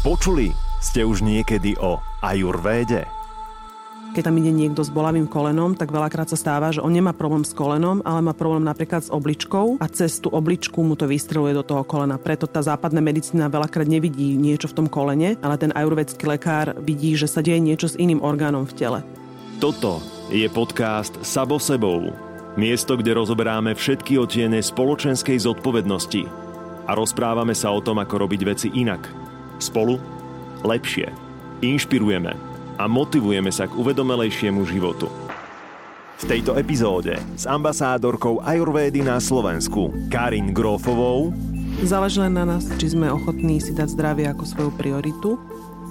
Počuli ste už niekedy o ajurvéde? Keď tam ide niekto s bolavým kolenom, tak veľakrát sa stáva, že on nemá problém s kolenom, ale má problém napríklad s obličkou a cez tú obličku mu to vystreluje do toho kolena. Preto tá západná medicína veľakrát nevidí niečo v tom kolene, ale ten ajurvedský lekár vidí, že sa deje niečo s iným orgánom v tele. Toto je podcast Sabo sebou. Miesto, kde rozoberáme všetky otiene spoločenskej zodpovednosti a rozprávame sa o tom, ako robiť veci inak. Spolu lepšie. Inšpirujeme a motivujeme sa k uvedomelejšiemu životu. V tejto epizóde s ambasádorkou Ajurvédy na Slovensku Karin Grofovou Záleží len na nás, či sme ochotní si dať zdravie ako svoju prioritu.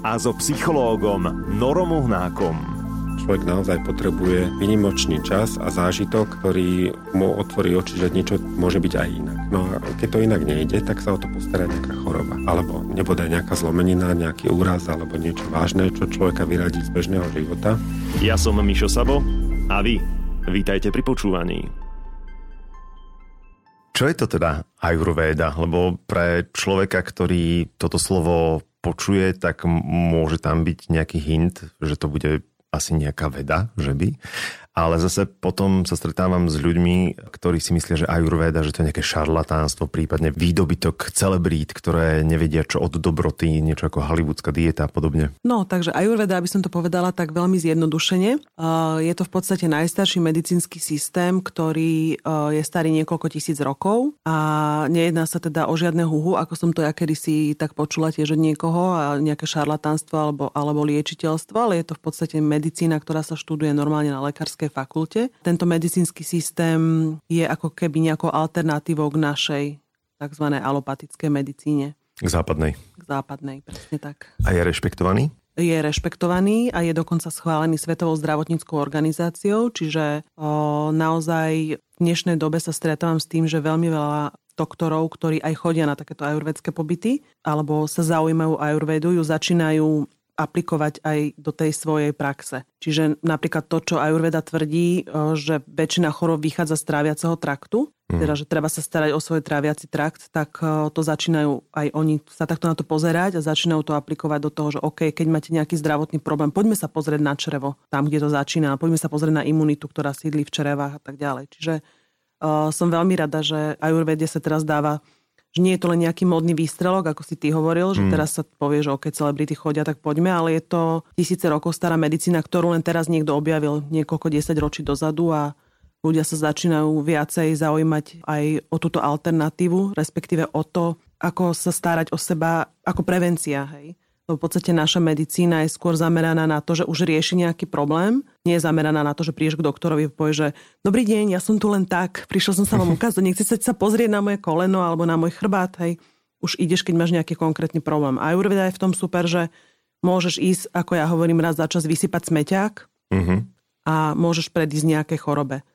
A so psychológom Norom Uhnákom človek naozaj potrebuje vynimočný čas a zážitok, ktorý mu otvorí oči, že niečo môže byť aj inak. No a keď to inak nejde, tak sa o to postará nejaká choroba. Alebo nebude nejaká zlomenina, nejaký úraz alebo niečo vážne, čo človeka vyradí z bežného života. Ja som Mišo Sabo a vy vítajte pri počúvaní. Čo je to teda ajurvéda? Lebo pre človeka, ktorý toto slovo počuje, tak môže tam byť nejaký hint, že to bude asi nejaká veda, že by. Ale zase potom sa stretávam s ľuďmi, ktorí si myslia, že ajurveda, že to je nejaké šarlatánstvo, prípadne výdobytok celebrít, ktoré nevedia čo od dobroty, niečo ako hollywoodská dieta a podobne. No, takže ajurveda, aby som to povedala tak veľmi zjednodušene, je to v podstate najstarší medicínsky systém, ktorý je starý niekoľko tisíc rokov a nejedná sa teda o žiadne huhu, ako som to ja kedysi tak počula tiež od niekoho a nejaké šarlatánstvo alebo, alebo liečiteľstvo, ale je to v podstate medicína, ktorá sa študuje normálne na lekárskej lekárskej fakulte. Tento medicínsky systém je ako keby nejakou alternatívou k našej tzv. alopatickej medicíne. K západnej. K západnej, presne tak. A je rešpektovaný? je rešpektovaný a je dokonca schválený Svetovou zdravotníckou organizáciou, čiže o, naozaj v dnešnej dobe sa stretávam s tým, že veľmi veľa doktorov, ktorí aj chodia na takéto ajurvedské pobyty alebo sa zaujímajú ajurvedu, ju začínajú aplikovať aj do tej svojej praxe. Čiže napríklad to, čo Ayurveda tvrdí, že väčšina chorób vychádza z tráviaceho traktu, mm. teda že treba sa starať o svoj tráviaci trakt, tak to začínajú aj oni sa takto na to pozerať a začínajú to aplikovať do toho, že OK, keď máte nejaký zdravotný problém, poďme sa pozrieť na črevo, tam, kde to začína, poďme sa pozrieť na imunitu, ktorá sídli v črevách a tak ďalej. Čiže uh, som veľmi rada, že Ayurvede sa teraz dáva že nie je to len nejaký modný výstrelok, ako si ty hovoril, že mm. teraz sa povie, že ok, celebrity chodia, tak poďme, ale je to tisíce rokov stará medicína, ktorú len teraz niekto objavil niekoľko desať ročí dozadu a ľudia sa začínajú viacej zaujímať aj o túto alternatívu, respektíve o to, ako sa starať o seba ako prevencia. Hej v podstate naša medicína je skôr zameraná na to, že už rieši nejaký problém. Nie je zameraná na to, že prídeš k doktorovi a povie, že dobrý deň, ja som tu len tak, prišiel som sa vám ukázať, nechcete sa pozrieť na moje koleno alebo na môj chrbát, hej. Už ideš, keď máš nejaký konkrétny problém. A Ayurveda je v tom super, že môžeš ísť, ako ja hovorím, raz za čas vysypať smeťák uh-huh. a môžeš predísť nejaké chorobe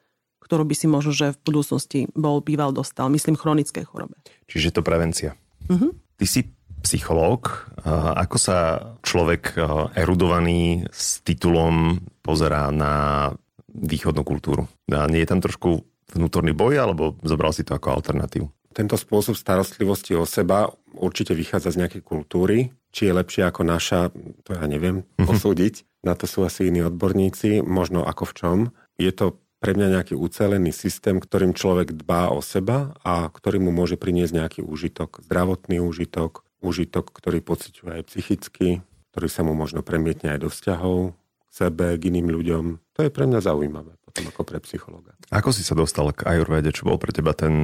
ktorú by si možno, že v budúcnosti bol býval dostal. Myslím chronické chorobe. Čiže to prevencia. Uh-huh. Ty si psychológ. Ako sa človek erudovaný s titulom pozerá na východnú kultúru? A nie je tam trošku vnútorný boj, alebo zobral si to ako alternatívu? Tento spôsob starostlivosti o seba určite vychádza z nejakej kultúry. Či je lepšie ako naša, to ja neviem mhm. posúdiť. Na to sú asi iní odborníci, možno ako v čom. Je to pre mňa nejaký ucelený systém, ktorým človek dbá o seba a ktorý mu môže priniesť nejaký úžitok, zdravotný úžitok, úžitok, ktorý pociťuje aj psychicky, ktorý sa mu možno premietne aj do vzťahov k sebe, k iným ľuďom. To je pre mňa zaujímavé, potom ako pre psychologa. Ako si sa dostal k ajurvede? Čo bol pre teba ten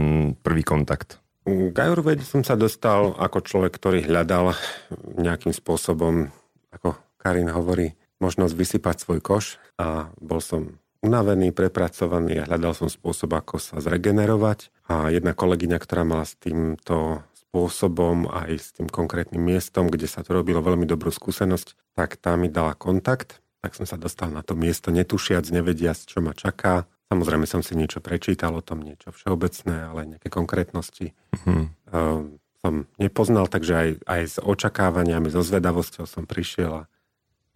prvý kontakt? K ajurvede som sa dostal ako človek, ktorý hľadal nejakým spôsobom, ako Karin hovorí, možnosť vysypať svoj koš a bol som unavený, prepracovaný a hľadal som spôsob, ako sa zregenerovať. A jedna kolegyňa, ktorá mala s týmto spôsobom aj s tým konkrétnym miestom, kde sa to robilo veľmi dobrú skúsenosť, tak tá mi dala kontakt, tak som sa dostal na to miesto netušiac, nevediac, čo ma čaká. Samozrejme som si niečo prečítal o tom, niečo všeobecné, ale nejaké konkrétnosti mm-hmm. uh, som nepoznal, takže aj, aj s očakávaniami, so zvedavosťou som prišiel a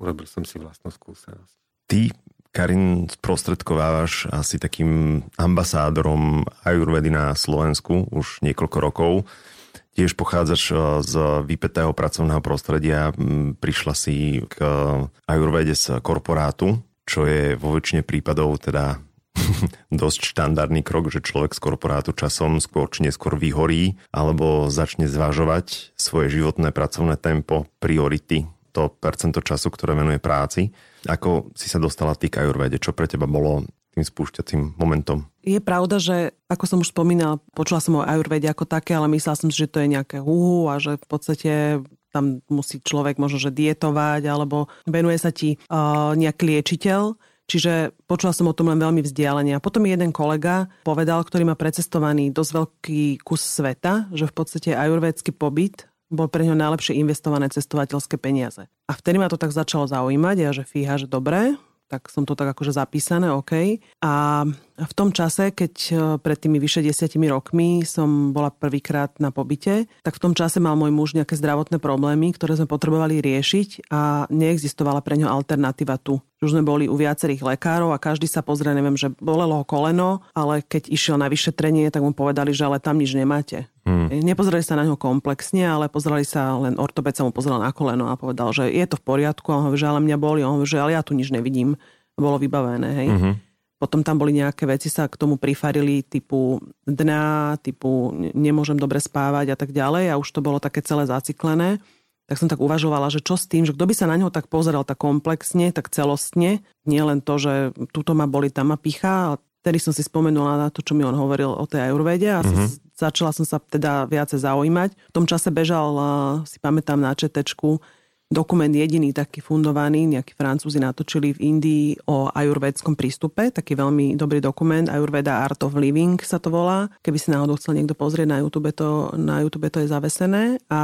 urobil som si vlastnú skúsenosť. Ty, Karin, sprostredkovávaš asi takým ambasádorom ajurvedy na Slovensku už niekoľko rokov tiež pochádzaš e, z vypetého pracovného prostredia, prišla si k ajurvede z korporátu, čo je vo väčšine prípadov teda dosť štandardný krok, že človek z korporátu časom skôr či neskôr vyhorí alebo začne zvažovať svoje životné pracovné tempo, priority, to percento času, ktoré venuje práci. Ako si sa dostala ty k ajurvede? Čo pre teba bolo tým spúšťacím momentom? Je pravda, že ako som už spomínal, počula som o ajurvede ako také, ale myslela som si, že to je nejaké húhu a že v podstate tam musí človek možno, že dietovať alebo venuje sa ti uh, nejaký liečiteľ. Čiže počula som o tom len veľmi vzdialene. A potom jeden kolega povedal, ktorý má precestovaný dosť veľký kus sveta, že v podstate ajurvédsky pobyt bol pre ňo najlepšie investované cestovateľské peniaze. A vtedy ma to tak začalo zaujímať, ja že fíha, že dobré, tak som to tak akože zapísané, OK. A v tom čase, keď e, pred tými vyše desiatimi rokmi som bola prvýkrát na pobyte, tak v tom čase mal môj muž nejaké zdravotné problémy, ktoré sme potrebovali riešiť a neexistovala pre ňo alternatíva tu. Už sme boli u viacerých lekárov a každý sa pozrie, neviem, že bolelo ho koleno, ale keď išiel na vyšetrenie, tak mu povedali, že ale tam nič nemáte. Hmm. Nepozerali sa na ňo komplexne, ale pozerali sa len ortoped sa mu pozrel na koleno a povedal, že je to v poriadku. A on hovorí, že ale mňa boli. On hovorí, že ale ja tu nič nevidím. Bolo vybavené. Hej. Hmm. Potom tam boli nejaké veci, sa k tomu prifarili typu dna, typu nemôžem dobre spávať a tak ďalej a už to bolo také celé zaciklené. Tak som tak uvažovala, že čo s tým, že kto by sa na ňo tak pozeral tak komplexne, tak celostne, nie len to, že tuto ma boli, tam ma pichá, Vtedy som si spomenula na to, čo mi on hovoril o tej ajurvede a mm-hmm. začala som sa teda viacej zaujímať. V tom čase bežal, si pamätám na četečku, dokument jediný taký fundovaný, nejakí Francúzi natočili v Indii o ajurvédskom prístupe, taký veľmi dobrý dokument, Ayurveda Art of Living sa to volá. Keby si náhodou chcel niekto pozrieť na YouTube, to, na YouTube to je zavesené a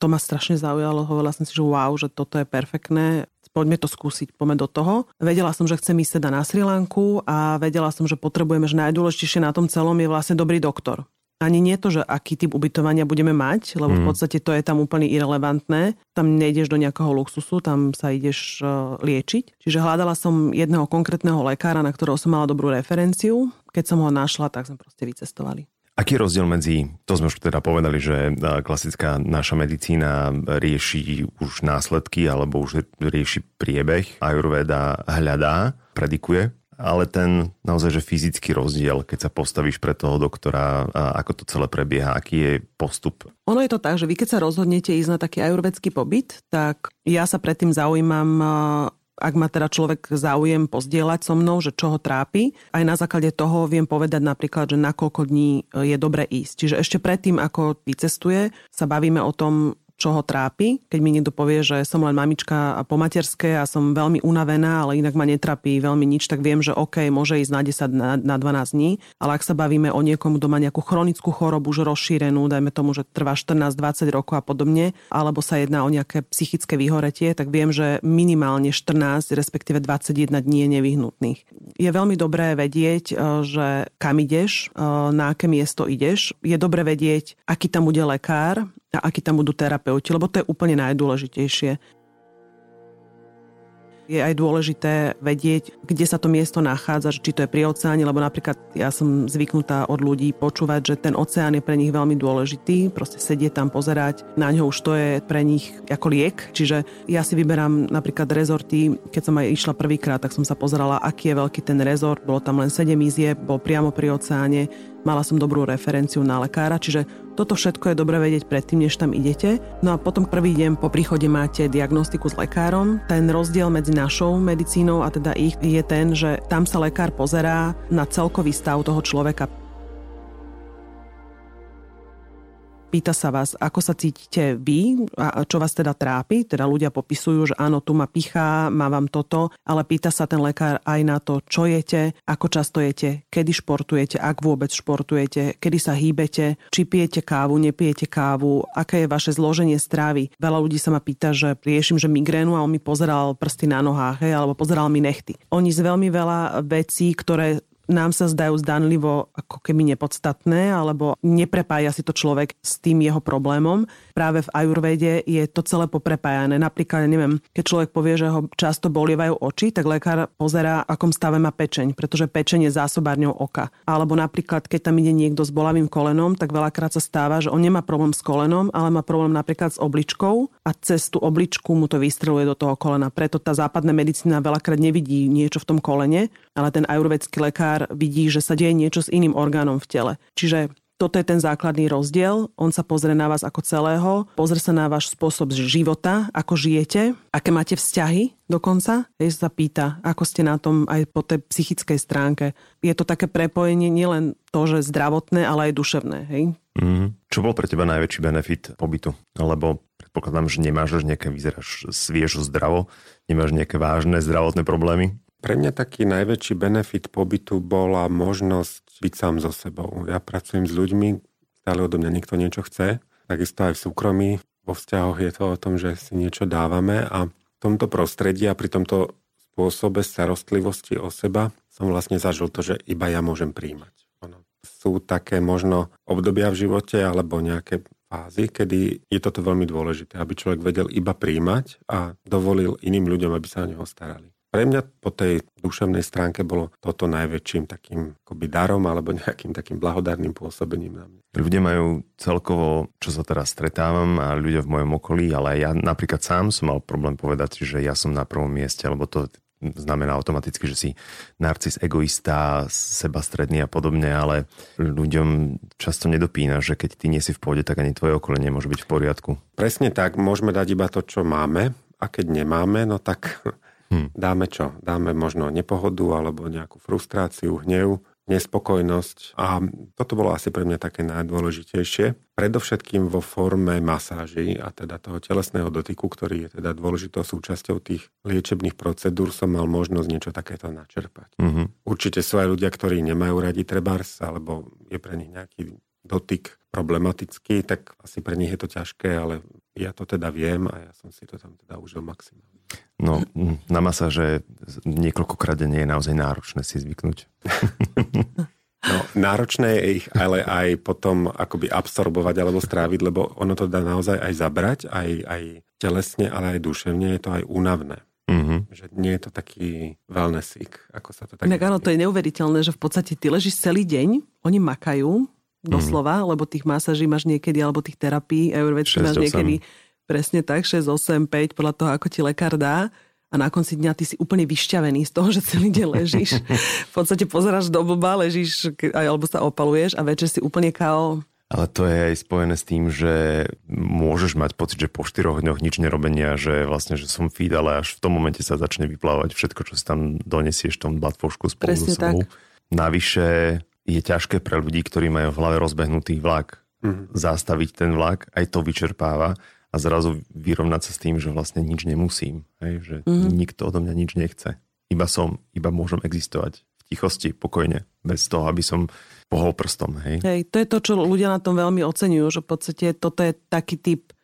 to ma strašne zaujalo, hovorila som si, že wow, že toto je perfektné, poďme to skúsiť, poďme do toho. Vedela som, že chcem ísť teda na Sri Lanku a vedela som, že potrebujeme, že najdôležitejšie na tom celom je vlastne dobrý doktor. Ani nie to, že aký typ ubytovania budeme mať, lebo v mhm. podstate to je tam úplne irrelevantné. Tam nejdeš do nejakého luxusu, tam sa ideš uh, liečiť. Čiže hľadala som jedného konkrétneho lekára, na ktorého som mala dobrú referenciu. Keď som ho našla, tak sme proste vycestovali. Aký je rozdiel medzi, to sme už teda povedali, že klasická naša medicína rieši už následky alebo už rieši priebeh, Ayurveda hľadá, predikuje, ale ten naozaj, že fyzický rozdiel, keď sa postavíš pre toho doktora, a ako to celé prebieha, aký je postup? Ono je to tak, že vy keď sa rozhodnete ísť na taký ajurvedský pobyt, tak ja sa predtým zaujímam ak ma teda človek záujem pozdieľať so mnou, že čo ho trápi, aj na základe toho viem povedať napríklad, že na koľko dní je dobre ísť. Čiže ešte predtým, ako vycestuje, sa bavíme o tom, čo ho trápi. Keď mi niekto povie, že som len mamička a po materské a som veľmi unavená, ale inak ma netrápi veľmi nič, tak viem, že OK, môže ísť na 10, na, na 12 dní. Ale ak sa bavíme o niekomu, kto má nejakú chronickú chorobu, už rozšírenú, dajme tomu, že trvá 14-20 rokov a podobne, alebo sa jedná o nejaké psychické vyhoretie, tak viem, že minimálne 14, respektíve 21 dní je nevyhnutných. Je veľmi dobré vedieť, e, že kam ideš, e, na aké miesto ideš. Je dobré vedieť, aký tam bude lekár, a akí tam budú terapeuti, lebo to je úplne najdôležitejšie. Je aj dôležité vedieť, kde sa to miesto nachádza, či to je pri oceáne, lebo napríklad ja som zvyknutá od ľudí počúvať, že ten oceán je pre nich veľmi dôležitý, proste sedieť tam, pozerať, na ňo už to je pre nich ako liek, čiže ja si vyberám napríklad rezorty, keď som aj išla prvýkrát, tak som sa pozerala, aký je veľký ten rezort, bolo tam len 7 izieb, bol priamo pri oceáne, mala som dobrú referenciu na lekára, čiže toto všetko je dobre vedieť predtým, než tam idete. No a potom prvý deň po príchode máte diagnostiku s lekárom. Ten rozdiel medzi našou medicínou a teda ich je ten, že tam sa lekár pozerá na celkový stav toho človeka pýta sa vás, ako sa cítite vy a čo vás teda trápi. Teda ľudia popisujú, že áno, tu ma pichá, má vám toto, ale pýta sa ten lekár aj na to, čo jete, ako často jete, kedy športujete, ak vôbec športujete, kedy sa hýbete, či pijete kávu, nepijete kávu, aké je vaše zloženie strávy. Veľa ľudí sa ma pýta, že riešim, že migrénu a on mi pozeral prsty na nohách, hej, alebo pozeral mi nechty. Oni z veľmi veľa vecí, ktoré nám sa zdajú zdanlivo ako keby nepodstatné, alebo neprepája si to človek s tým jeho problémom. Práve v ajurvede je to celé poprepájané. Napríklad, neviem, keď človek povie, že ho často bolievajú oči, tak lekár pozerá, akom stave má pečeň, pretože pečeň je zásobárňou oka. Alebo napríklad, keď tam ide niekto s bolavým kolenom, tak veľakrát sa stáva, že on nemá problém s kolenom, ale má problém napríklad s obličkou a cez tú obličku mu to vystreluje do toho kolena. Preto tá západná medicína veľakrát nevidí niečo v tom kolene, ale ten ajurvedský lekár vidí, že sa deje niečo s iným orgánom v tele. Čiže toto je ten základný rozdiel. On sa pozrie na vás ako celého, pozrie sa na váš spôsob života, ako žijete, aké máte vzťahy dokonca. Je sa pýta, ako ste na tom aj po tej psychickej stránke. Je to také prepojenie nielen to, že zdravotné, ale aj duševné. Hej? Mm. Čo bol pre teba najväčší benefit pobytu? Lebo predpokladám, že nemáš nejaké, vyzeráš sviežo zdravo, nemáš nejaké vážne zdravotné problémy. Pre mňa taký najväčší benefit pobytu bola možnosť byť sám so sebou. Ja pracujem s ľuďmi, stále odo mňa niekto niečo chce, takisto aj v súkromí. Vo vzťahoch je to o tom, že si niečo dávame a v tomto prostredí a pri tomto spôsobe starostlivosti o seba som vlastne zažil to, že iba ja môžem príjmať. Ono. Sú také možno obdobia v živote alebo nejaké fázy, kedy je toto veľmi dôležité, aby človek vedel iba príjmať a dovolil iným ľuďom, aby sa o neho starali. Pre mňa po tej duševnej stránke bolo toto najväčším takým akoby darom alebo nejakým takým blahodárnym pôsobením na mňa. Ľudia majú celkovo, čo sa teraz stretávam a ľudia v mojom okolí, ale ja napríklad sám som mal problém povedať, že ja som na prvom mieste, lebo to znamená automaticky, že si narcis, egoista, sebastredný a podobne, ale ľuďom často nedopína, že keď ty nie si v pôde, tak ani tvoje okolie nemôže byť v poriadku. Presne tak, môžeme dať iba to, čo máme a keď nemáme, no tak Hmm. Dáme čo? Dáme možno nepohodu alebo nejakú frustráciu, hnev, nespokojnosť. A toto bolo asi pre mňa také najdôležitejšie. Predovšetkým vo forme masáží a teda toho telesného dotyku, ktorý je teda dôležitou súčasťou tých liečebných procedúr, som mal možnosť niečo takéto načerpať. Mm-hmm. Určite sú aj ľudia, ktorí nemajú radi trebárs, alebo je pre nich nejaký dotyk problematický, tak asi pre nich je to ťažké, ale ja to teda viem a ja som si to tam teda užil maximálne. No, na masáže niekoľkokrát nie je naozaj náročné si zvyknúť. No, náročné je ich ale aj potom akoby absorbovať alebo stráviť, lebo ono to dá naozaj aj zabrať, aj, aj telesne, ale aj duševne je to aj únavné. Mm-hmm. Že nie je to taký wellnessík, ako sa to tak... Inak áno, to je neuveriteľné, že v podstate ty ležíš celý deň, oni makajú, doslova, mm. lebo tých masáží máš niekedy, alebo tých terapií ajurvedských máš niekedy Presne tak, 6, 8, 5, podľa toho, ako ti lekár dá. A na konci dňa ty si úplne vyšťavený z toho, že celý deň ležíš. v podstate pozeráš do blba, ležíš alebo sa opaluješ a večer si úplne kao. Ale to je aj spojené s tým, že môžeš mať pocit, že po 4 dňoch nič nerobenia, že vlastne, že som fit, ale až v tom momente sa začne vyplávať všetko, čo si tam donesieš v tom batfošku spolu Presne so sebou. Tak. Navyše je ťažké pre ľudí, ktorí majú v hlave rozbehnutý vlak, mm. zastaviť ten vlak, aj to vyčerpáva a zrazu vyrovnať sa s tým, že vlastne nič nemusím. Hej? Že mm-hmm. nikto odo mňa nič nechce. Iba som, iba môžem existovať v tichosti, pokojne, bez toho, aby som pohol prstom. Hej? hej, to je to, čo ľudia na tom veľmi oceňujú, že v podstate toto je taký typ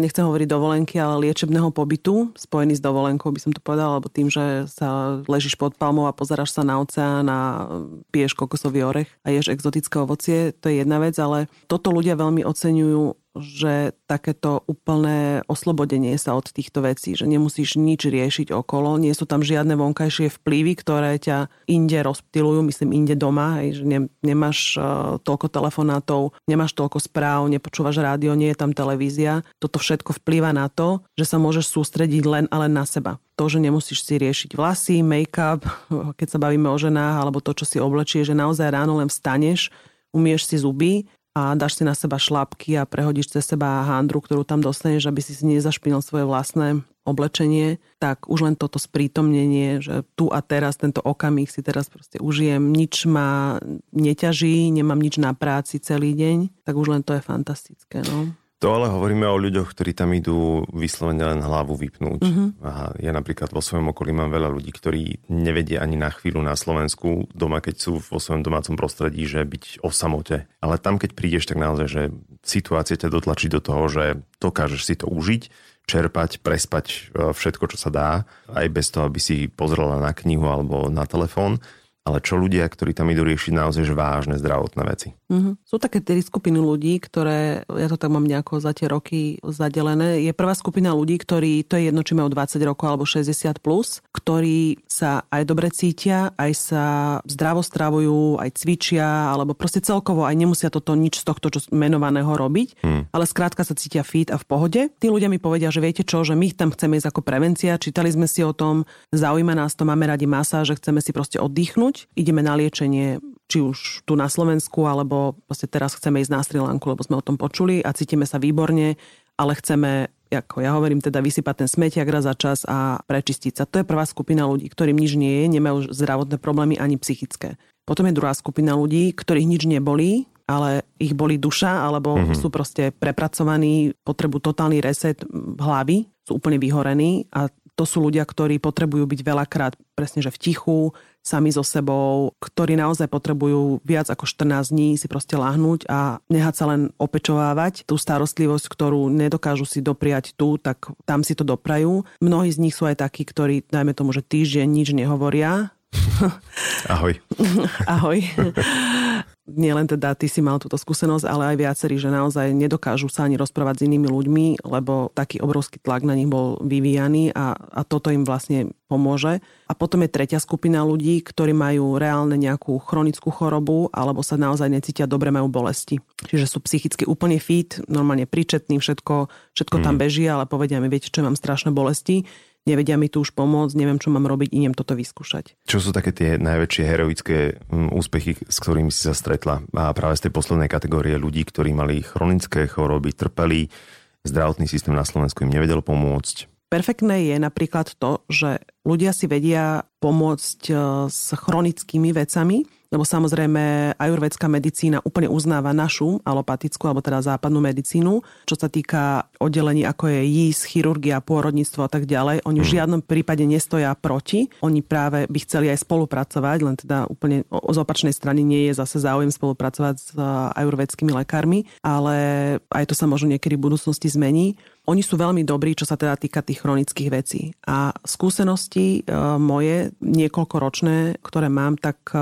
nechcem hovoriť dovolenky, ale liečebného pobytu, spojený s dovolenkou by som to povedala, alebo tým, že sa ležíš pod palmou a pozeráš sa na oceán a piješ kokosový orech a ješ exotické ovocie, to je jedna vec, ale toto ľudia veľmi oceňujú že takéto úplné oslobodenie sa od týchto vecí, že nemusíš nič riešiť okolo, nie sú tam žiadne vonkajšie vplyvy, ktoré ťa inde rozptilujú, myslím inde doma, hej, že ne, nemáš uh, toľko telefonátov, nemáš toľko správ, nepočúvaš rádio, nie je tam televízia. Toto všetko vplýva na to, že sa môžeš sústrediť len a len na seba. To, že nemusíš si riešiť vlasy, make-up, keď sa bavíme o ženách, alebo to, čo si oblečie, že naozaj ráno len vstaneš, umieš si zuby a dáš si na seba šlapky a prehodíš cez seba handru, ktorú tam dostaneš, aby si si nezašpinil svoje vlastné oblečenie, tak už len toto sprítomnenie, že tu a teraz, tento okamih si teraz proste užijem, nič ma neťaží, nemám nič na práci celý deň, tak už len to je fantastické. No. To ale hovoríme o ľuďoch, ktorí tam idú vyslovene len hlavu vypnúť. Uh-huh. A ja napríklad vo svojom okolí mám veľa ľudí, ktorí nevedia ani na chvíľu na Slovensku, doma keď sú vo svojom domácom prostredí, že byť o samote. Ale tam keď prídeš, tak naozaj, že situácia ťa dotlačí do toho, že dokážeš si to užiť, čerpať, prespať e, všetko, čo sa dá, aj bez toho, aby si pozrela na knihu alebo na telefón ale čo ľudia, ktorí tam idú riešiť naozaj vážne zdravotné veci. Mm-hmm. Sú také tri skupiny ľudí, ktoré, ja to tak mám nejako za tie roky zadelené. Je prvá skupina ľudí, ktorí, to je jedno, či majú 20 rokov alebo 60 plus, ktorí sa aj dobre cítia, aj sa zdravo stravujú, aj cvičia, alebo proste celkovo aj nemusia toto nič z tohto čo menovaného robiť, mm. ale skrátka sa cítia fit a v pohode. Tí ľudia mi povedia, že viete čo, že my tam chceme ísť ako prevencia, čítali sme si o tom, zaujíma nás to, máme radi masáž, že chceme si proste oddychnúť, ideme na liečenie či už tu na Slovensku, alebo proste teraz chceme ísť na Sri Lanku, lebo sme o tom počuli a cítime sa výborne, ale chceme, ako ja hovorím, teda vysypať ten smetiak raz za čas a prečistiť sa. To je prvá skupina ľudí, ktorým nič nie je, nemajú zdravotné problémy ani psychické. Potom je druhá skupina ľudí, ktorých nič nebolí, ale ich boli duša, alebo mm-hmm. sú proste prepracovaní, potrebu totálny reset hlavy, sú úplne vyhorení a to sú ľudia, ktorí potrebujú byť veľakrát presne, že v tichu, sami so sebou, ktorí naozaj potrebujú viac ako 14 dní si proste lahnúť a nehať sa len opečovávať tú starostlivosť, ktorú nedokážu si dopriať tu, tak tam si to doprajú. Mnohí z nich sú aj takí, ktorí, dajme tomu, že týždeň nič nehovoria, Ahoj. Ahoj nielen teda ty si mal túto skúsenosť, ale aj viacerí, že naozaj nedokážu sa ani rozprávať s inými ľuďmi, lebo taký obrovský tlak na nich bol vyvíjaný a, a toto im vlastne pomôže. A potom je tretia skupina ľudí, ktorí majú reálne nejakú chronickú chorobu alebo sa naozaj necítia dobre, majú bolesti. Čiže sú psychicky úplne fit, normálne príčetní, všetko, všetko mm. tam beží, ale povedia mi, viete čo, mám strašné bolesti nevedia mi tu už pomôcť, neviem, čo mám robiť, idem toto vyskúšať. Čo sú také tie najväčšie heroické mm, úspechy, s ktorými si sa stretla? A práve z tej poslednej kategórie ľudí, ktorí mali chronické choroby, trpeli, zdravotný systém na Slovensku im nevedel pomôcť. Perfektné je napríklad to, že ľudia si vedia pomôcť e, s chronickými vecami, lebo samozrejme ajurvedská medicína úplne uznáva našu alopatickú, alebo teda západnú medicínu, čo sa týka oddelení ako je jíz, chirurgia, pôrodníctvo a tak ďalej. Oni v mhm. žiadnom prípade nestoja proti, oni práve by chceli aj spolupracovať, len teda úplne z opačnej strany nie je zase záujem spolupracovať s ajurvedskými lekármi, ale aj to sa možno niekedy v budúcnosti zmení. Oni sú veľmi dobrí, čo sa teda týka tých chronických vecí. A skúsenosti e, moje, niekoľkoročné, ktoré mám, tak e,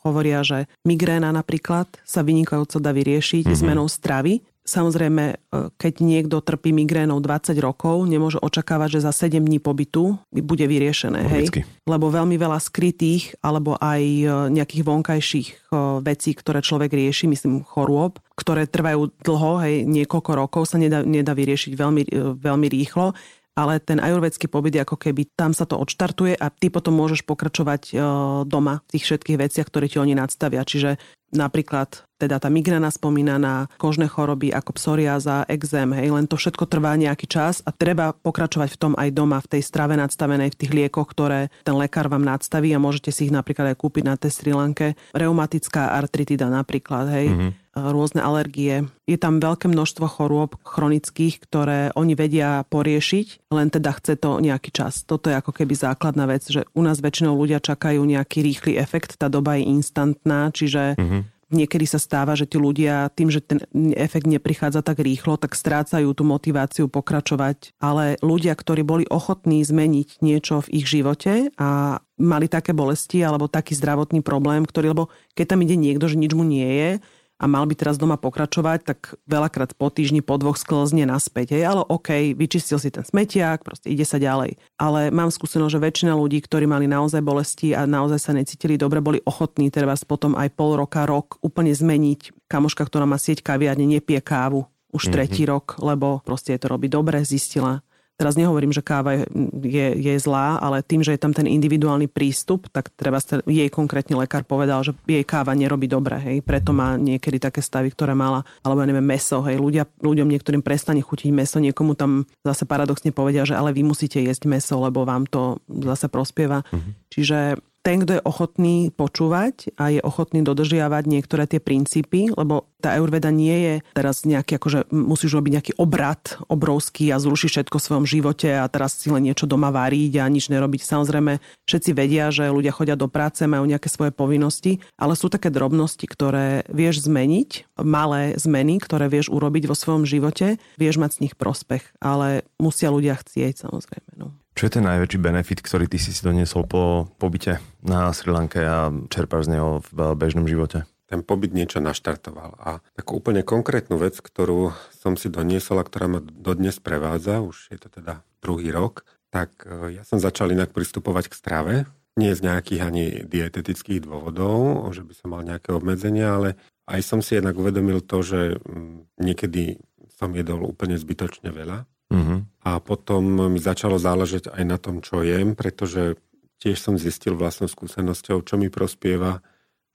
hovoria, že migréna napríklad sa vynikajúco dá vyriešiť mm-hmm. zmenou stravy. Samozrejme, e, keď niekto trpí migrénou 20 rokov, nemôže očakávať, že za 7 dní pobytu bude vyriešené. Hej? Lebo veľmi veľa skrytých alebo aj e, nejakých vonkajších e, vecí, ktoré človek rieši, myslím chorôb, ktoré trvajú dlho, hej, niekoľko rokov, sa nedá, nedá vyriešiť veľmi, veľmi rýchlo ale ten ajurvedský pobyt je ako keby tam sa to odštartuje a ty potom môžeš pokračovať doma v tých všetkých veciach, ktoré ti oni nadstavia. Čiže napríklad teda tá migréna spomínaná, kožné choroby ako psoriáza, exém, hej, len to všetko trvá nejaký čas a treba pokračovať v tom aj doma, v tej strave nadstavenej, v tých liekoch, ktoré ten lekár vám nadstaví a môžete si ich napríklad aj kúpiť na tej Sri Lanke. Reumatická artritida napríklad, hej. Mm-hmm rôzne alergie. Je tam veľké množstvo chorôb chronických, ktoré oni vedia poriešiť, len teda chce to nejaký čas. Toto je ako keby základná vec, že u nás väčšinou ľudia čakajú nejaký rýchly efekt, tá doba je instantná, čiže mm-hmm niekedy sa stáva, že tí ľudia tým, že ten efekt neprichádza tak rýchlo, tak strácajú tú motiváciu pokračovať. Ale ľudia, ktorí boli ochotní zmeniť niečo v ich živote a mali také bolesti alebo taký zdravotný problém, ktorý, lebo keď tam ide niekto, že nič mu nie je, a mal by teraz doma pokračovať, tak veľakrát po týždni, po dvoch sklzne naspäť. Hej. Ale OK, vyčistil si ten smetiak, proste ide sa ďalej. Ale mám skúsenosť, že väčšina ľudí, ktorí mali naozaj bolesti a naozaj sa necítili dobre, boli ochotní teraz potom aj pol roka, rok úplne zmeniť. Kamoška, ktorá má sieť kaviarne, nepie kávu už mm-hmm. tretí rok, lebo proste je to robí dobre, zistila, Teraz nehovorím, že káva je, je, zlá, ale tým, že je tam ten individuálny prístup, tak treba jej konkrétne lekár povedal, že jej káva nerobí dobre. Hej. Preto má niekedy také stavy, ktoré mala, alebo ja neviem, meso. Hej. Ľudia, ľuďom niektorým prestane chutiť meso, niekomu tam zase paradoxne povedia, že ale vy musíte jesť meso, lebo vám to zase prospieva. Mm-hmm. Čiže ten, kto je ochotný počúvať a je ochotný dodržiavať niektoré tie princípy, lebo tá Ayurveda nie je teraz nejaký, akože musíš robiť nejaký obrad obrovský a zrušiť všetko v svojom živote a teraz si len niečo doma váriť a nič nerobiť. Samozrejme, všetci vedia, že ľudia chodia do práce, majú nejaké svoje povinnosti, ale sú také drobnosti, ktoré vieš zmeniť, malé zmeny, ktoré vieš urobiť vo svojom živote, vieš mať z nich prospech, ale musia ľudia chcieť samozrejme. No. Čo je ten najväčší benefit, ktorý ty si si doniesol po pobyte na Sri Lanke a čerpáš z neho v bežnom živote? Ten pobyt niečo naštartoval. A takú úplne konkrétnu vec, ktorú som si doniesol a ktorá ma dodnes prevádza, už je to teda druhý rok, tak e, ja som začal inak pristupovať k strave. Nie z nejakých ani dietetických dôvodov, že by som mal nejaké obmedzenia, ale aj som si jednak uvedomil to, že mm, niekedy som jedol úplne zbytočne veľa Uh-huh. A potom mi začalo záležať aj na tom, čo jem, pretože tiež som zistil vlastnou skúsenosťou, čo mi prospieva,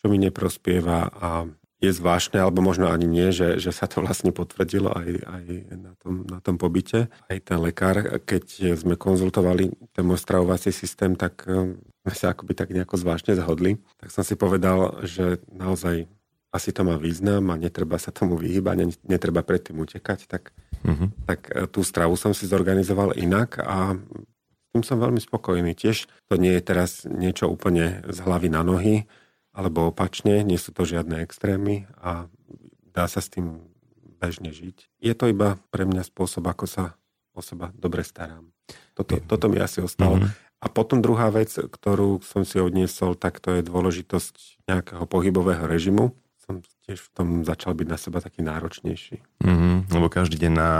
čo mi neprospieva a je zvláštne, alebo možno ani nie, že, že sa to vlastne potvrdilo aj, aj na, tom, na tom pobyte. Aj ten lekár, keď sme konzultovali ten môj stravovací systém, tak eh, sme sa akoby tak nejako zvláštne zhodli. Tak som si povedal, že naozaj asi to má význam a netreba sa tomu vyhýbať, netreba predtým utekať, tak, uh-huh. tak e, tú stravu som si zorganizoval inak a tým som veľmi spokojný. Tiež to nie je teraz niečo úplne z hlavy na nohy, alebo opačne, nie sú to žiadne extrémy a dá sa s tým bežne žiť. Je to iba pre mňa spôsob, ako sa o seba dobre starám. Toto, toto mi asi ostalo. Uh-huh. A potom druhá vec, ktorú som si odniesol, tak to je dôležitosť nejakého pohybového režimu som tiež v tom začal byť na seba taký náročnejší. Mm-hmm, lebo každý deň na,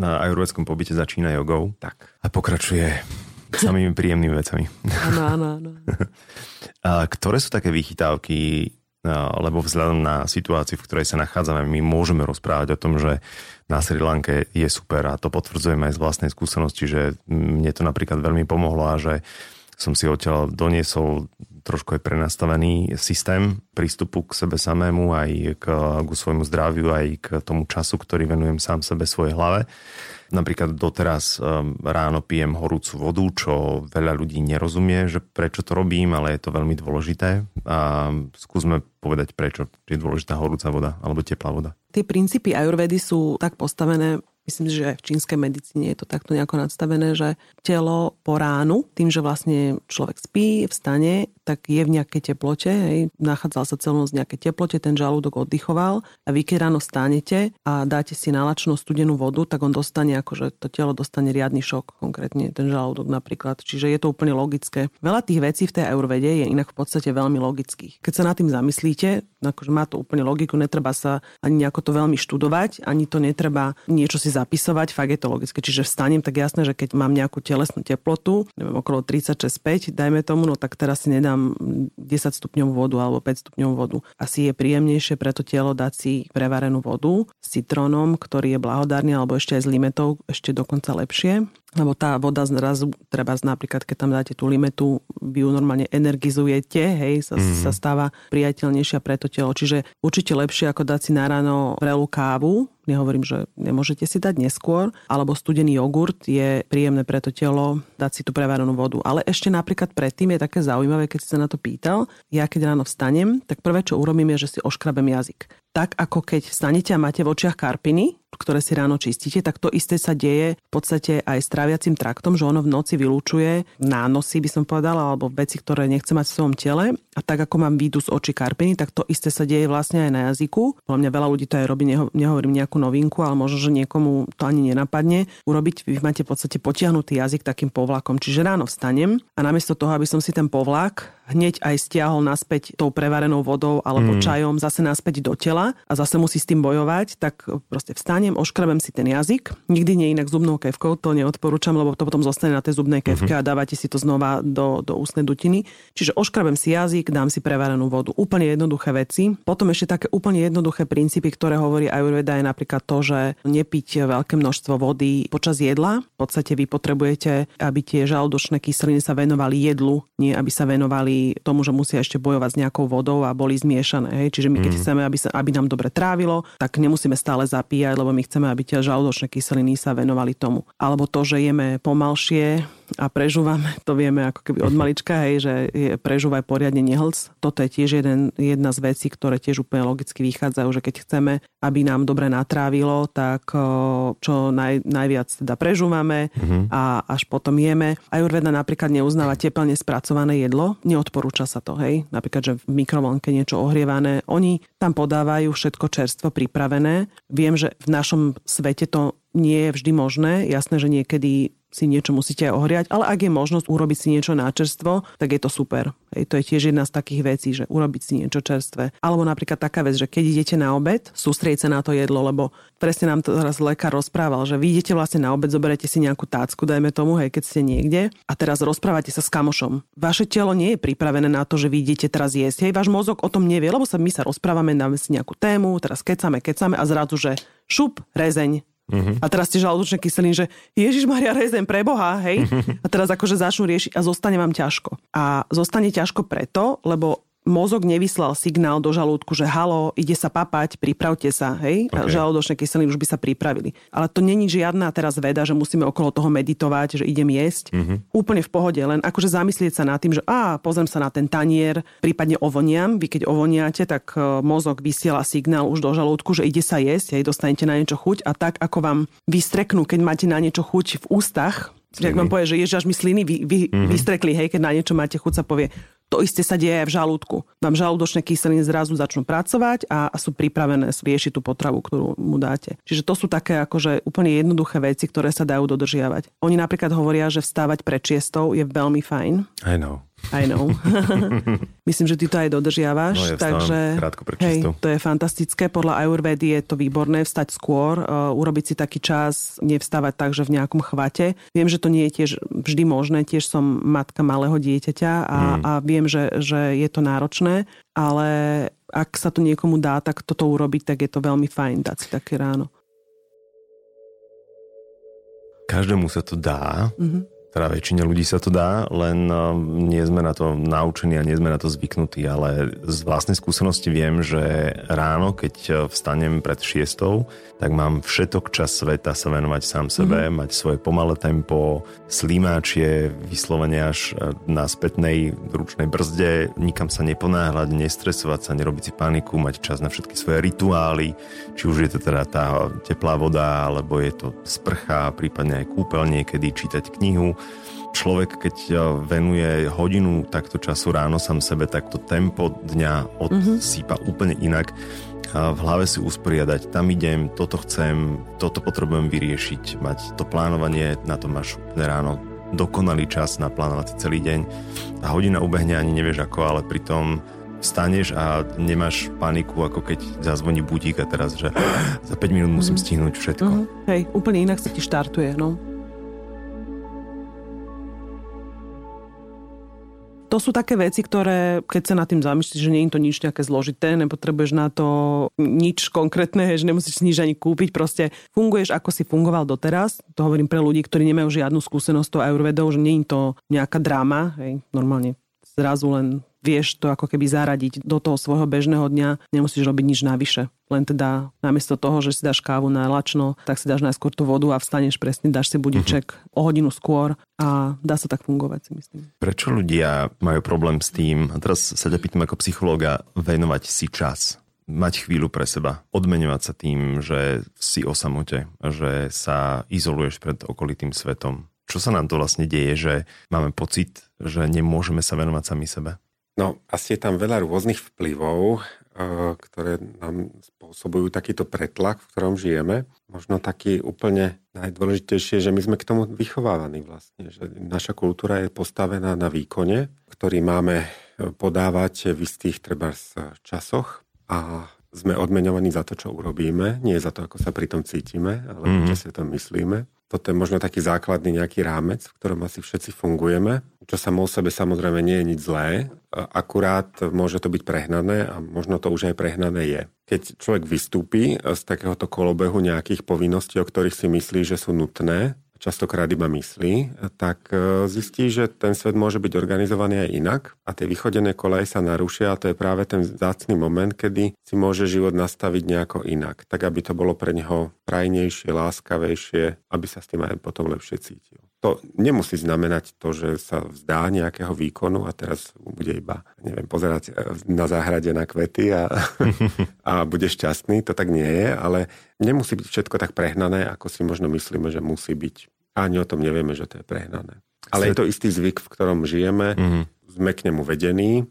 na ajurvedskom pobyte začína jogou. Tak. A pokračuje samými príjemnými vecami. Áno, áno, áno. A ktoré sú také vychytávky, lebo vzhľadom na situáciu, v ktorej sa nachádzame, my môžeme rozprávať o tom, že na Sri Lanke je super a to potvrdzujem aj z vlastnej skúsenosti, že mne to napríklad veľmi pomohlo a že som si odtiaľ doniesol trošku aj prenastavený systém prístupu k sebe samému, aj k, k svojmu zdraviu, aj k tomu času, ktorý venujem sám sebe svojej hlave. Napríklad doteraz um, ráno pijem horúcu vodu, čo veľa ľudí nerozumie, že prečo to robím, ale je to veľmi dôležité. A skúsme povedať, prečo je dôležitá horúca voda alebo teplá voda. Tie princípy ajurvedy sú tak postavené myslím, že aj v čínskej medicíne je to takto nejako nadstavené, že telo po ránu, tým, že vlastne človek spí, vstane, tak je v nejakej teplote, hej, nachádzal sa celú noc v nejakej teplote, ten žalúdok oddychoval a vy keď ráno vstanete a dáte si nalačnú studenú vodu, tak on dostane, akože to telo dostane riadny šok, konkrétne ten žalúdok napríklad. Čiže je to úplne logické. Veľa tých vecí v tej ajurvede je inak v podstate veľmi logických. Keď sa nad tým zamyslíte, akože má to úplne logiku, netreba sa ani nejako to veľmi študovať, ani to netreba niečo si zapisovať, fakt je to logické. Čiže vstanem, tak jasné, že keď mám nejakú telesnú teplotu, neviem, okolo 36,5, dajme tomu, no tak teraz si nedám 10 stupňov vodu alebo 5 stupňov vodu. Asi je príjemnejšie pre to telo dať si prevarenú vodu s citrónom, ktorý je blahodárny, alebo ešte aj s limetou, ešte dokonca lepšie lebo tá voda zrazu, treba napríklad, keď tam dáte tú limetu, vy ju normálne energizujete, hej, sa, mm. sa stáva priateľnejšia pre to telo. Čiže určite lepšie ako dať si na ráno vrelú kávu, nehovorím, že nemôžete si dať neskôr, alebo studený jogurt je príjemné pre to telo dať si tú prevarenú vodu. Ale ešte napríklad predtým je také zaujímavé, keď si sa na to pýtal, ja keď ráno vstanem, tak prvé, čo urobím, je, že si oškrabem jazyk tak ako keď stanete a máte v očiach karpiny, ktoré si ráno čistíte, tak to isté sa deje v podstate aj s tráviacim traktom, že ono v noci vylúčuje nánosy, by som povedala, alebo veci, ktoré nechce mať v svojom tele. A tak ako mám výdu z očí karpiny, tak to isté sa deje vlastne aj na jazyku. Podľa mňa veľa ľudí to aj robí, neho, nehovorím nejakú novinku, ale možno, že niekomu to ani nenapadne urobiť. Vy máte v podstate potiahnutý jazyk takým povlakom. Čiže ráno vstanem a namiesto toho, aby som si ten povlak hneď aj stiahol naspäť tou prevarenou vodou alebo mm. čajom zase naspäť do tela a zase musí s tým bojovať, tak proste vstanem, oškrabem si ten jazyk. Nikdy nie inak zubnou kevkou, to neodporúčam, lebo to potom zostane na tej zubnej kevke mm-hmm. a dávate si to znova do, do ústnej dutiny. Čiže oškrabem si jazyk, dám si prevarenú vodu. Úplne jednoduché veci. Potom ešte také úplne jednoduché princípy, ktoré hovorí Ayurveda je napríklad to, že nepiť veľké množstvo vody počas jedla. V podstate vy potrebujete, aby tie žalúdočné kyseliny sa venovali jedlu, nie aby sa venovali tomu, že musia ešte bojovať s nejakou vodou a boli zmiešané. Hej? Čiže my keď mm. chceme, aby, sa, aby nám dobre trávilo, tak nemusíme stále zapíjať, lebo my chceme, aby tie žalúdočné kyseliny sa venovali tomu. Alebo to, že jeme pomalšie, a prežúvame, to vieme ako keby od malička, hej, že je, prežúvaj poriadne nehlc. Toto je tiež jeden, jedna z vecí, ktoré tiež úplne logicky vychádzajú, že keď chceme, aby nám dobre natrávilo, tak čo naj, najviac teda prežúvame uh-huh. a až potom jeme. Ajurveda napríklad neuznáva teplne spracované jedlo, neodporúča sa to, hej. Napríklad, že v mikrovlnke niečo ohrievané. Oni tam podávajú všetko čerstvo pripravené. Viem, že v našom svete to nie je vždy možné. Jasné, že niekedy si niečo musíte ohriať, ale ak je možnosť urobiť si niečo na čerstvo, tak je to super. Hej, to je tiež jedna z takých vecí, že urobiť si niečo čerstvé. Alebo napríklad taká vec, že keď idete na obed, sústrieť sa na to jedlo, lebo presne nám to teraz lekár rozprával, že vy idete vlastne na obed, zoberete si nejakú tácku, dajme tomu, hej, keď ste niekde a teraz rozprávate sa s kamošom. Vaše telo nie je pripravené na to, že vy idete teraz jesť. Hej, váš mozog o tom nevie, lebo sa my sa rozprávame, dáme si nejakú tému, teraz kecame, kecame a zrazu, že šup, rezeň, Uh-huh. A teraz tie žalúdočné kyseliny, že Ježiš Maria rezem pre Boha, hej. Uh-huh. A teraz akože začnú riešiť a zostane vám ťažko. A zostane ťažko preto, lebo mozog nevyslal signál do žalúdku, že halo, ide sa papať, pripravte sa, hej? Okay. Žalúdočné kyseliny už by sa pripravili. Ale to není žiadna teraz veda, že musíme okolo toho meditovať, že idem jesť. Mm-hmm. Úplne v pohode, len akože zamyslieť sa nad tým, že a pozriem sa na ten tanier, prípadne ovoniam. Vy keď ovoniate, tak e, mozog vysiela signál už do žalúdku, že ide sa jesť, hej, dostanete na niečo chuť a tak ako vám vystreknú, keď máte na niečo chuť v ústach, Ak vám povie, že ježiš, až mi sliny vy, vy, mm-hmm. vystrekli, hej, keď na niečo máte chuť, sa povie, to isté sa deje aj v žalúdku. Vám žalúdočné kyseliny zrazu začnú pracovať a, sú pripravené riešiť tú potravu, ktorú mu dáte. Čiže to sú také akože úplne jednoduché veci, ktoré sa dajú dodržiavať. Oni napríklad hovoria, že vstávať pred čiestou je veľmi fajn. I know. I know. Myslím, že ty to aj dodržiavaš. No, ja takže hej, to je fantastické. Podľa Ayurvedy je to výborné vstať skôr, uh, urobiť si taký čas, nevstávať tak, že v nejakom chvate. Viem, že to nie je tiež vždy možné. Tiež som matka malého dieťaťa a, hmm. a viem, že, že je to náročné, ale ak sa to niekomu dá, tak toto urobiť, tak je to veľmi fajn dať si také ráno. Každému sa to dá. Mm-hmm teda väčšine ľudí sa to dá, len uh, nie sme na to naučení a nie sme na to zvyknutí, ale z vlastnej skúsenosti viem, že ráno, keď uh, vstanem pred šiestou, tak mám všetok čas sveta sa venovať sám sebe, mm-hmm. mať svoje pomalé tempo, slímáčie, vyslovene až uh, na spätnej ručnej brzde, nikam sa neponáhľať, nestresovať sa, nerobiť si paniku, mať čas na všetky svoje rituály, či už je to teda tá teplá voda, alebo je to sprcha, prípadne aj kúpeľ niekedy, čítať knihu človek, keď eh, venuje hodinu takto času ráno sám sebe, tak to tempo dňa odsýpa mm-hmm. úplne inak. A v hlave si usporiadať, tam idem, toto chcem, toto potrebujem vyriešiť, mať to plánovanie, na to máš ráno dokonalý čas naplánovať si celý deň. A hodina ubehne ani nevieš ako, ale pritom vstaneš a nemáš paniku, ako keď zazvoní budík a teraz, že za 5 minút musím mm-hmm. stihnúť všetko. Mm-hmm. Hej, úplne inak sa ti štartuje, no. To sú také veci, ktoré, keď sa nad tým zamýšľaš, že nie je to nič nejaké zložité, nepotrebuješ na to nič konkrétne, že nemusíš nič ani kúpiť, proste funguješ ako si fungoval doteraz. To hovorím pre ľudí, ktorí nemajú žiadnu skúsenosť s tou ayurvedou, že nie je to nejaká dráma, hej, normálne zrazu len vieš to ako keby zaradiť do toho svojho bežného dňa, nemusíš robiť nič navyše. Len teda namiesto toho, že si dáš kávu na lačno, tak si dáš najskôr tú vodu a vstaneš presne, dáš si budiček uh-huh. o hodinu skôr a dá sa tak fungovať, si myslím. Prečo ľudia majú problém s tým, a teraz sa ťa pýtam ako psychológa, venovať si čas? mať chvíľu pre seba, odmeňovať sa tým, že si o samote, že sa izoluješ pred okolitým svetom. Čo sa nám to vlastne deje, že máme pocit, že nemôžeme sa venovať sami sebe? No, asi je tam veľa rôznych vplyvov, eh, ktoré nám spôsobujú takýto pretlak, v ktorom žijeme. Možno taký úplne najdôležitejšie, že my sme k tomu vychovávaní vlastne. Že naša kultúra je postavená na výkone, ktorý máme eh, podávať v istých treba časoch a sme odmeňovaní za to, čo urobíme, nie za to, ako sa pri tom cítime, ale mm-hmm. čo si o tom myslíme. Toto je možno taký základný nejaký rámec, v ktorom asi všetci fungujeme, čo samo o sebe samozrejme nie je nič zlé, akurát môže to byť prehnané a možno to už aj prehnané je. Keď človek vystúpi z takéhoto kolobehu nejakých povinností, o ktorých si myslí, že sú nutné, častokrát iba myslí, tak e, zistí, že ten svet môže byť organizovaný aj inak a tie vychodené koleje sa narušia a to je práve ten zácný moment, kedy si môže život nastaviť nejako inak, tak aby to bolo pre neho prajnejšie, láskavejšie, aby sa s tým aj potom lepšie cítil. To nemusí znamenať to, že sa vzdá nejakého výkonu a teraz bude iba, neviem, pozerať na záhrade na kvety a, a bude šťastný. To tak nie je, ale nemusí byť všetko tak prehnané, ako si možno myslíme, že musí byť. Ani o tom nevieme, že to je prehnané. Ale je to istý zvyk, v ktorom žijeme. Mm-hmm. Sme k nemu vedení.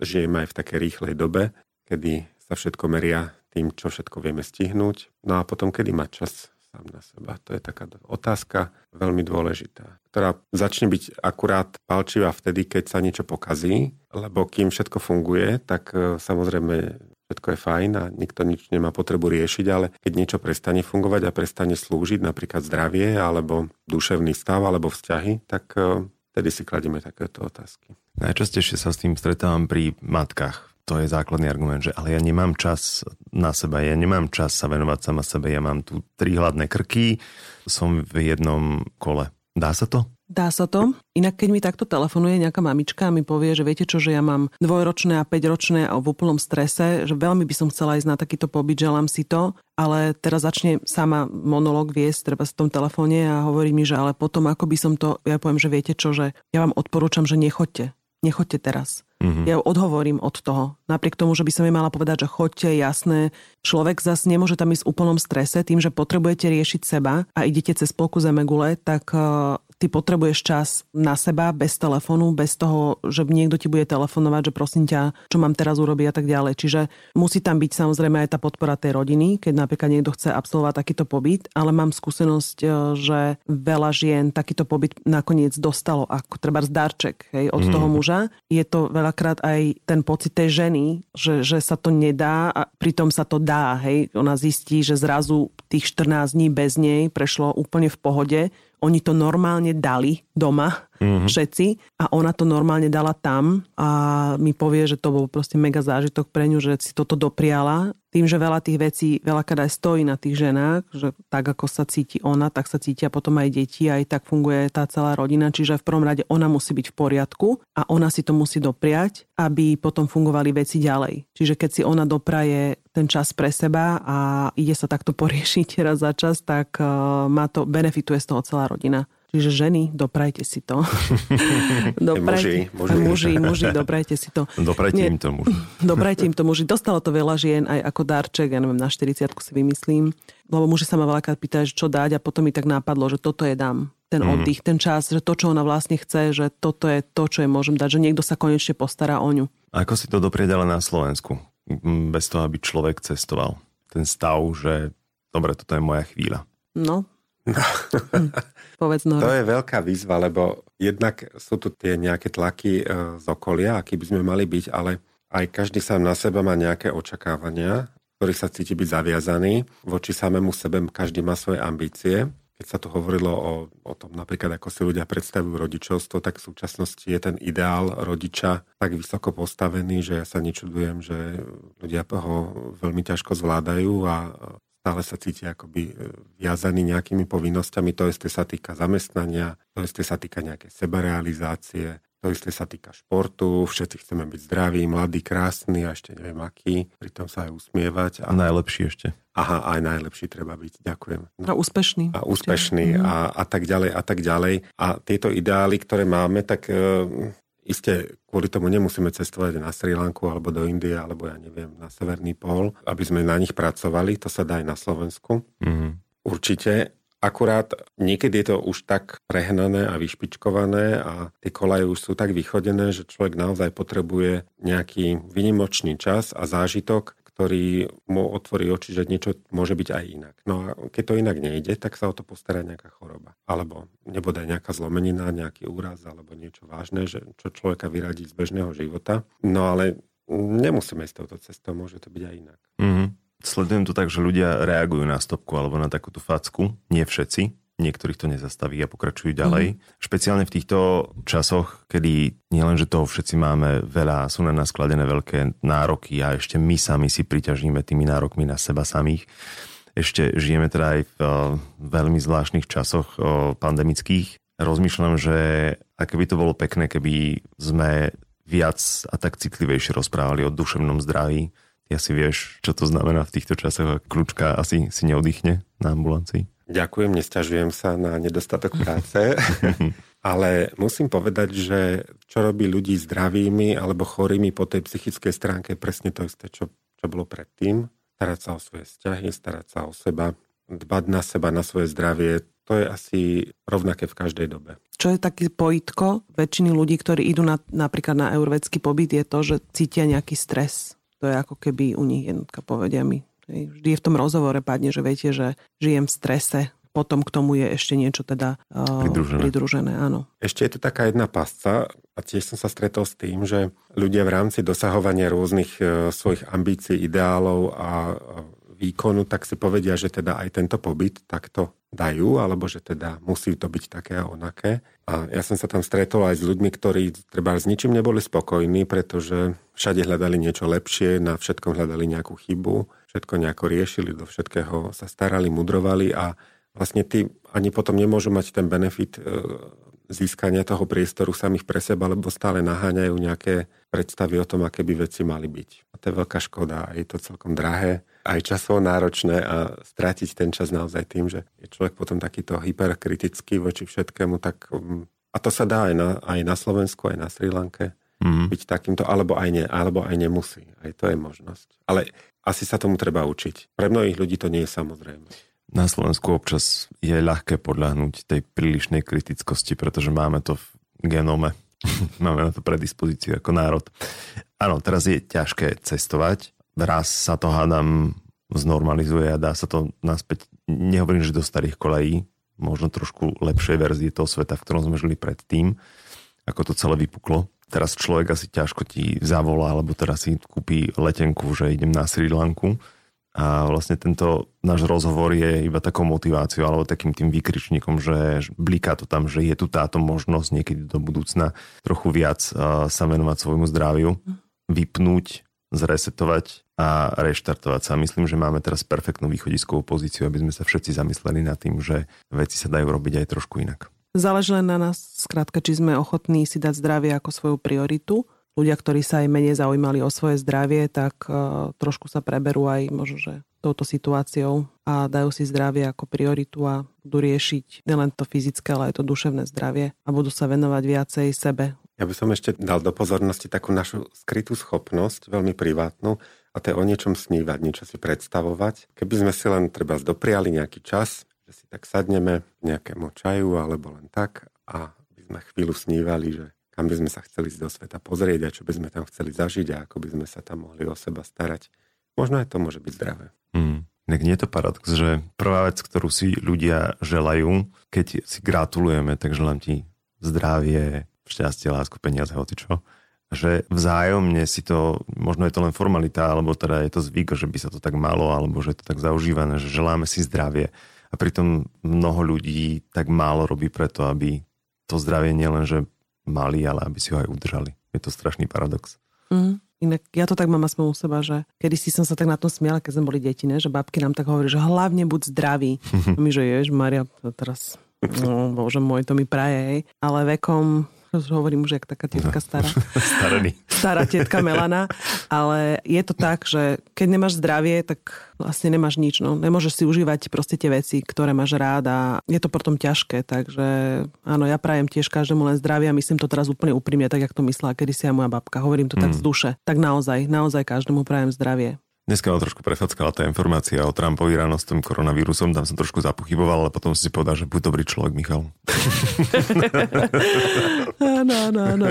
Žijeme aj v takej rýchlej dobe, kedy sa všetko meria tým, čo všetko vieme stihnúť. No a potom, kedy má čas sám na seba. To je taká otázka veľmi dôležitá, ktorá začne byť akurát palčivá vtedy, keď sa niečo pokazí, lebo kým všetko funguje, tak e, samozrejme všetko je fajn a nikto nič nemá potrebu riešiť, ale keď niečo prestane fungovať a prestane slúžiť, napríklad zdravie alebo duševný stav alebo vzťahy, tak e, vtedy si kladieme takéto otázky. Najčastejšie sa s tým stretávam pri matkách to je základný argument, že ale ja nemám čas na seba, ja nemám čas sa venovať sama sebe, ja mám tu tri hladné krky, som v jednom kole. Dá sa to? Dá sa to. Inak keď mi takto telefonuje nejaká mamička a mi povie, že viete čo, že ja mám dvojročné a päťročné a v úplnom strese, že veľmi by som chcela ísť na takýto pobyt, želám si to, ale teraz začne sama monolog viesť treba v tom telefóne a hovorí mi, že ale potom ako by som to, ja poviem, že viete čo, že ja vám odporúčam, že nechoďte. Nechoďte teraz. Mm-hmm. Ja ju odhovorím od toho. Napriek tomu, že by som jej mala povedať, že choďte, jasné. Človek zase nemôže tam ísť v úplnom strese tým, že potrebujete riešiť seba a idete cez polku zemegule, tak ty potrebuješ čas na seba, bez telefónu, bez toho, že niekto ti bude telefonovať, že prosím ťa, čo mám teraz urobiť a tak ďalej. Čiže musí tam byť samozrejme aj tá podpora tej rodiny, keď napríklad niekto chce absolvovať takýto pobyt, ale mám skúsenosť, e, že veľa žien takýto pobyt nakoniec dostalo ako treba zdarček hej, od mm. toho muža. Je to veľakrát aj ten pocit tej ženy, že, že sa to nedá a pritom sa to dá. Hej. Ona zistí, že zrazu tých 14 dní bez nej prešlo úplne v pohode oni to normálne dali doma, mm-hmm. všetci, a ona to normálne dala tam a mi povie, že to bol proste mega zážitok pre ňu, že si toto dopriala. Tým, že veľa tých vecí veľakrát aj stojí na tých ženách, že tak ako sa cíti ona, tak sa cítia potom aj deti, aj tak funguje tá celá rodina, čiže v prvom rade ona musí byť v poriadku a ona si to musí dopriať, aby potom fungovali veci ďalej. Čiže keď si ona dopraje ten čas pre seba a ide sa takto poriešiť raz za čas, tak uh, má to, benefituje z toho celá rodina. Čiže ženy, doprajte si to. doprajte, muži, muži. muži, muži, doprajte si to. Doprajte Nie, im to muži. doprajte im to muži. Dostalo to veľa žien aj ako darček, ja neviem, na 40 si vymyslím. Lebo muži sa ma veľakrát pýtajú, čo dať a potom mi tak napadlo, že toto je dám ten mm. oddych, ten čas, že to, čo ona vlastne chce, že toto je to, čo jej môžem dať, že niekto sa konečne postará o ňu. Ako si to doprieť ale na Slovensku? Bez toho, aby človek cestoval. Ten stav, že dobre, toto je moja chvíľa. No, No. Hm, povedz no. To je veľká výzva, lebo jednak sú tu tie nejaké tlaky e, z okolia, aký by sme mali byť, ale aj každý sám na seba má nejaké očakávania, ktorý sa cíti byť zaviazaný. Voči samému sebe každý má svoje ambície. Keď sa tu hovorilo o, o tom napríklad, ako si ľudia predstavujú rodičovstvo, tak v súčasnosti je ten ideál rodiča tak vysoko postavený, že ja sa nečudujem, že ľudia ho veľmi ťažko zvládajú a stále sa cítia akoby e, viazaní nejakými povinnosťami. To isté sa týka zamestnania, to isté sa týka nejakej sebarealizácie, to isté sa týka športu, všetci chceme byť zdraví, mladí, krásni a ešte neviem aký, pritom sa aj usmievať. A, najlepší ešte. Aha, aj najlepší treba byť, ďakujem. No. A úspešný. A úspešný a, a tak ďalej a tak ďalej. A tieto ideály, ktoré máme, tak e, Isté, kvôli tomu nemusíme cestovať na Sri Lanku alebo do Indie, alebo ja neviem, na Severný pol, aby sme na nich pracovali. To sa dá aj na Slovensku. Mm-hmm. Určite. Akurát niekedy je to už tak prehnané a vyšpičkované a tie kolaje už sú tak vychodené, že človek naozaj potrebuje nejaký vynimočný čas a zážitok, ktorý mu otvorí oči, že niečo môže byť aj inak. No a keď to inak nejde, tak sa o to postará nejaká choroba. Alebo nebude nejaká zlomenina, nejaký úraz alebo niečo vážne, že čo človeka vyradí z bežného života. No ale nemusíme ísť touto cestou, môže to byť aj inak. Mm-hmm. Sledujem to tak, že ľudia reagujú na stopku alebo na takúto facku. Nie všetci niektorých to nezastaví a pokračujú ďalej. Mm. Špeciálne v týchto časoch, kedy nielen, že toho všetci máme veľa, sú na nás skladené veľké nároky a ešte my sami si priťažíme tými nárokmi na seba samých. Ešte žijeme teda aj v veľmi zvláštnych časoch pandemických. Rozmýšľam, že aké by to bolo pekné, keby sme viac a tak citlivejšie rozprávali o duševnom zdraví. Ja si vieš, čo to znamená v týchto časoch, kľúčka asi si neoddychne na ambulancii. Ďakujem, nestiažujem sa na nedostatok práce, ale musím povedať, že čo robí ľudí zdravými alebo chorými po tej psychickej stránke presne to isté, čo, čo bolo predtým. Starať sa o svoje vzťahy, starať sa o seba, dbať na seba, na svoje zdravie, to je asi rovnaké v každej dobe. Čo je taký pojitko väčšiny ľudí, ktorí idú na, napríklad na eurvedský pobyt, je to, že cítia nejaký stres. To je ako keby u nich jednotka povedia mi. Vždy je v tom rozhovore padne, že viete, že žijem v strese, potom k tomu je ešte niečo teda uh, pridružené. pridružené. Áno. Ešte je tu taká jedna pasca a tiež som sa stretol s tým, že ľudia v rámci dosahovania rôznych uh, svojich ambícií, ideálov a uh, výkonu, tak si povedia, že teda aj tento pobyt takto dajú, alebo že teda musí to byť také a onaké. A ja som sa tam stretol aj s ľuďmi, ktorí treba s ničím neboli spokojní, pretože všade hľadali niečo lepšie, na všetkom hľadali nejakú chybu, všetko nejako riešili, do všetkého sa starali, mudrovali a vlastne tí ani potom nemôžu mať ten benefit e, získania toho priestoru samých pre seba, lebo stále naháňajú nejaké predstavy o tom, aké by veci mali byť. A to je veľká škoda je to celkom drahé aj časovo náročné a strátiť ten čas naozaj tým, že je človek potom takýto hyperkritický voči všetkému, tak mm, a to sa dá aj na, aj na Slovensku, aj na Sri Lanke mm-hmm. byť takýmto, alebo aj, ne, alebo aj nemusí. Aj to je možnosť. Ale asi sa tomu treba učiť. Pre mnohých ľudí to nie je samozrejme. Na Slovensku občas je ľahké podľahnúť tej prílišnej kritickosti, pretože máme to v genome. máme na to predispozíciu ako národ. Áno, teraz je ťažké cestovať, raz sa to hádam znormalizuje a dá sa to naspäť, nehovorím, že do starých kolejí, možno trošku lepšej verzie toho sveta, v ktorom sme žili predtým, ako to celé vypuklo. Teraz človek asi ťažko ti zavolá, alebo teraz si kúpi letenku, že idem na Sri Lanku. A vlastne tento náš rozhovor je iba takou motiváciou alebo takým tým výkričníkom, že bliká to tam, že je tu táto možnosť niekedy do budúcna trochu viac sa venovať svojmu zdraviu, vypnúť, zresetovať a reštartovať sa. Myslím, že máme teraz perfektnú východiskovú pozíciu, aby sme sa všetci zamysleli nad tým, že veci sa dajú robiť aj trošku inak. Záleží len na nás, skrátka, či sme ochotní si dať zdravie ako svoju prioritu. Ľudia, ktorí sa aj menej zaujímali o svoje zdravie, tak uh, trošku sa preberú aj možno, že touto situáciou a dajú si zdravie ako prioritu a budú riešiť nielen to fyzické, ale aj to duševné zdravie a budú sa venovať viacej sebe. Ja by som ešte dal do pozornosti takú našu skrytú schopnosť, veľmi privátnu, a to je o niečom snívať, niečo si predstavovať. Keby sme si len treba dopriali nejaký čas, že si tak sadneme nejakému čaju alebo len tak a by sme chvíľu snívali, že kam by sme sa chceli ísť do sveta pozrieť a čo by sme tam chceli zažiť a ako by sme sa tam mohli o seba starať. Možno aj to môže byť zdravé. Mm. Tak nie je to paradox, že prvá vec, ktorú si ľudia želajú, keď si gratulujeme, tak želám ti zdravie, šťastie, lásku, peniaze, hoci čo že vzájomne si to, možno je to len formalita, alebo teda je to zvyk, že by sa to tak malo, alebo že je to tak zaužívané, že želáme si zdravie. A pritom mnoho ľudí tak málo robí preto, aby to zdravie nielen, že mali, ale aby si ho aj udržali. Je to strašný paradox. Mm. Inak ja to tak mám aspoň u seba, že kedy si som sa tak na tom smiala, keď sme boli deti, ne? že babky nám tak hovorí, že hlavne buď zdravý. A my, že ješ, Maria, teraz, no, bože môj, to mi praje, hej. Ale vekom hovorím už jak taká tetka stará. Starený. Stará tetka Melana. Ale je to tak, že keď nemáš zdravie, tak vlastne nemáš nič. No. Nemôžeš si užívať proste tie veci, ktoré máš rád a je to potom ťažké. Takže áno, ja prajem tiež každému len zdravie a myslím to teraz úplne úprimne, tak jak to myslela kedysi aj moja babka. Hovorím to mm. tak z duše. Tak naozaj, naozaj každému prajem zdravie. Dneska ma trošku prefackala tá informácia o Trumpovi ráno s tým koronavírusom, tam som trošku zapochyboval, ale potom si povedal, že buď dobrý človek, Michal. áno, áno, áno.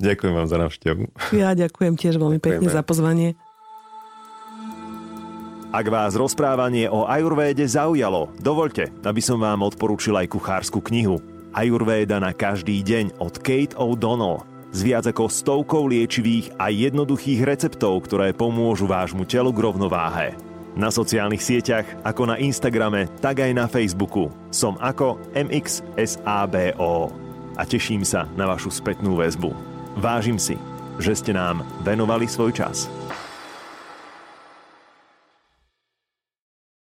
Ďakujem vám za návštevu. Ja ďakujem tiež veľmi Ďakujeme. pekne za pozvanie. Ak vás rozprávanie o ajurvéde zaujalo, dovolte, aby som vám odporúčil aj kuchárskú knihu Ajurvéda na každý deň od Kate O'Donnell s viac ako stovkou liečivých a jednoduchých receptov, ktoré pomôžu vášmu telu k rovnováhe. Na sociálnych sieťach, ako na Instagrame, tak aj na Facebooku. Som ako MXSABO. A teším sa na vašu spätnú väzbu. Vážim si, že ste nám venovali svoj čas.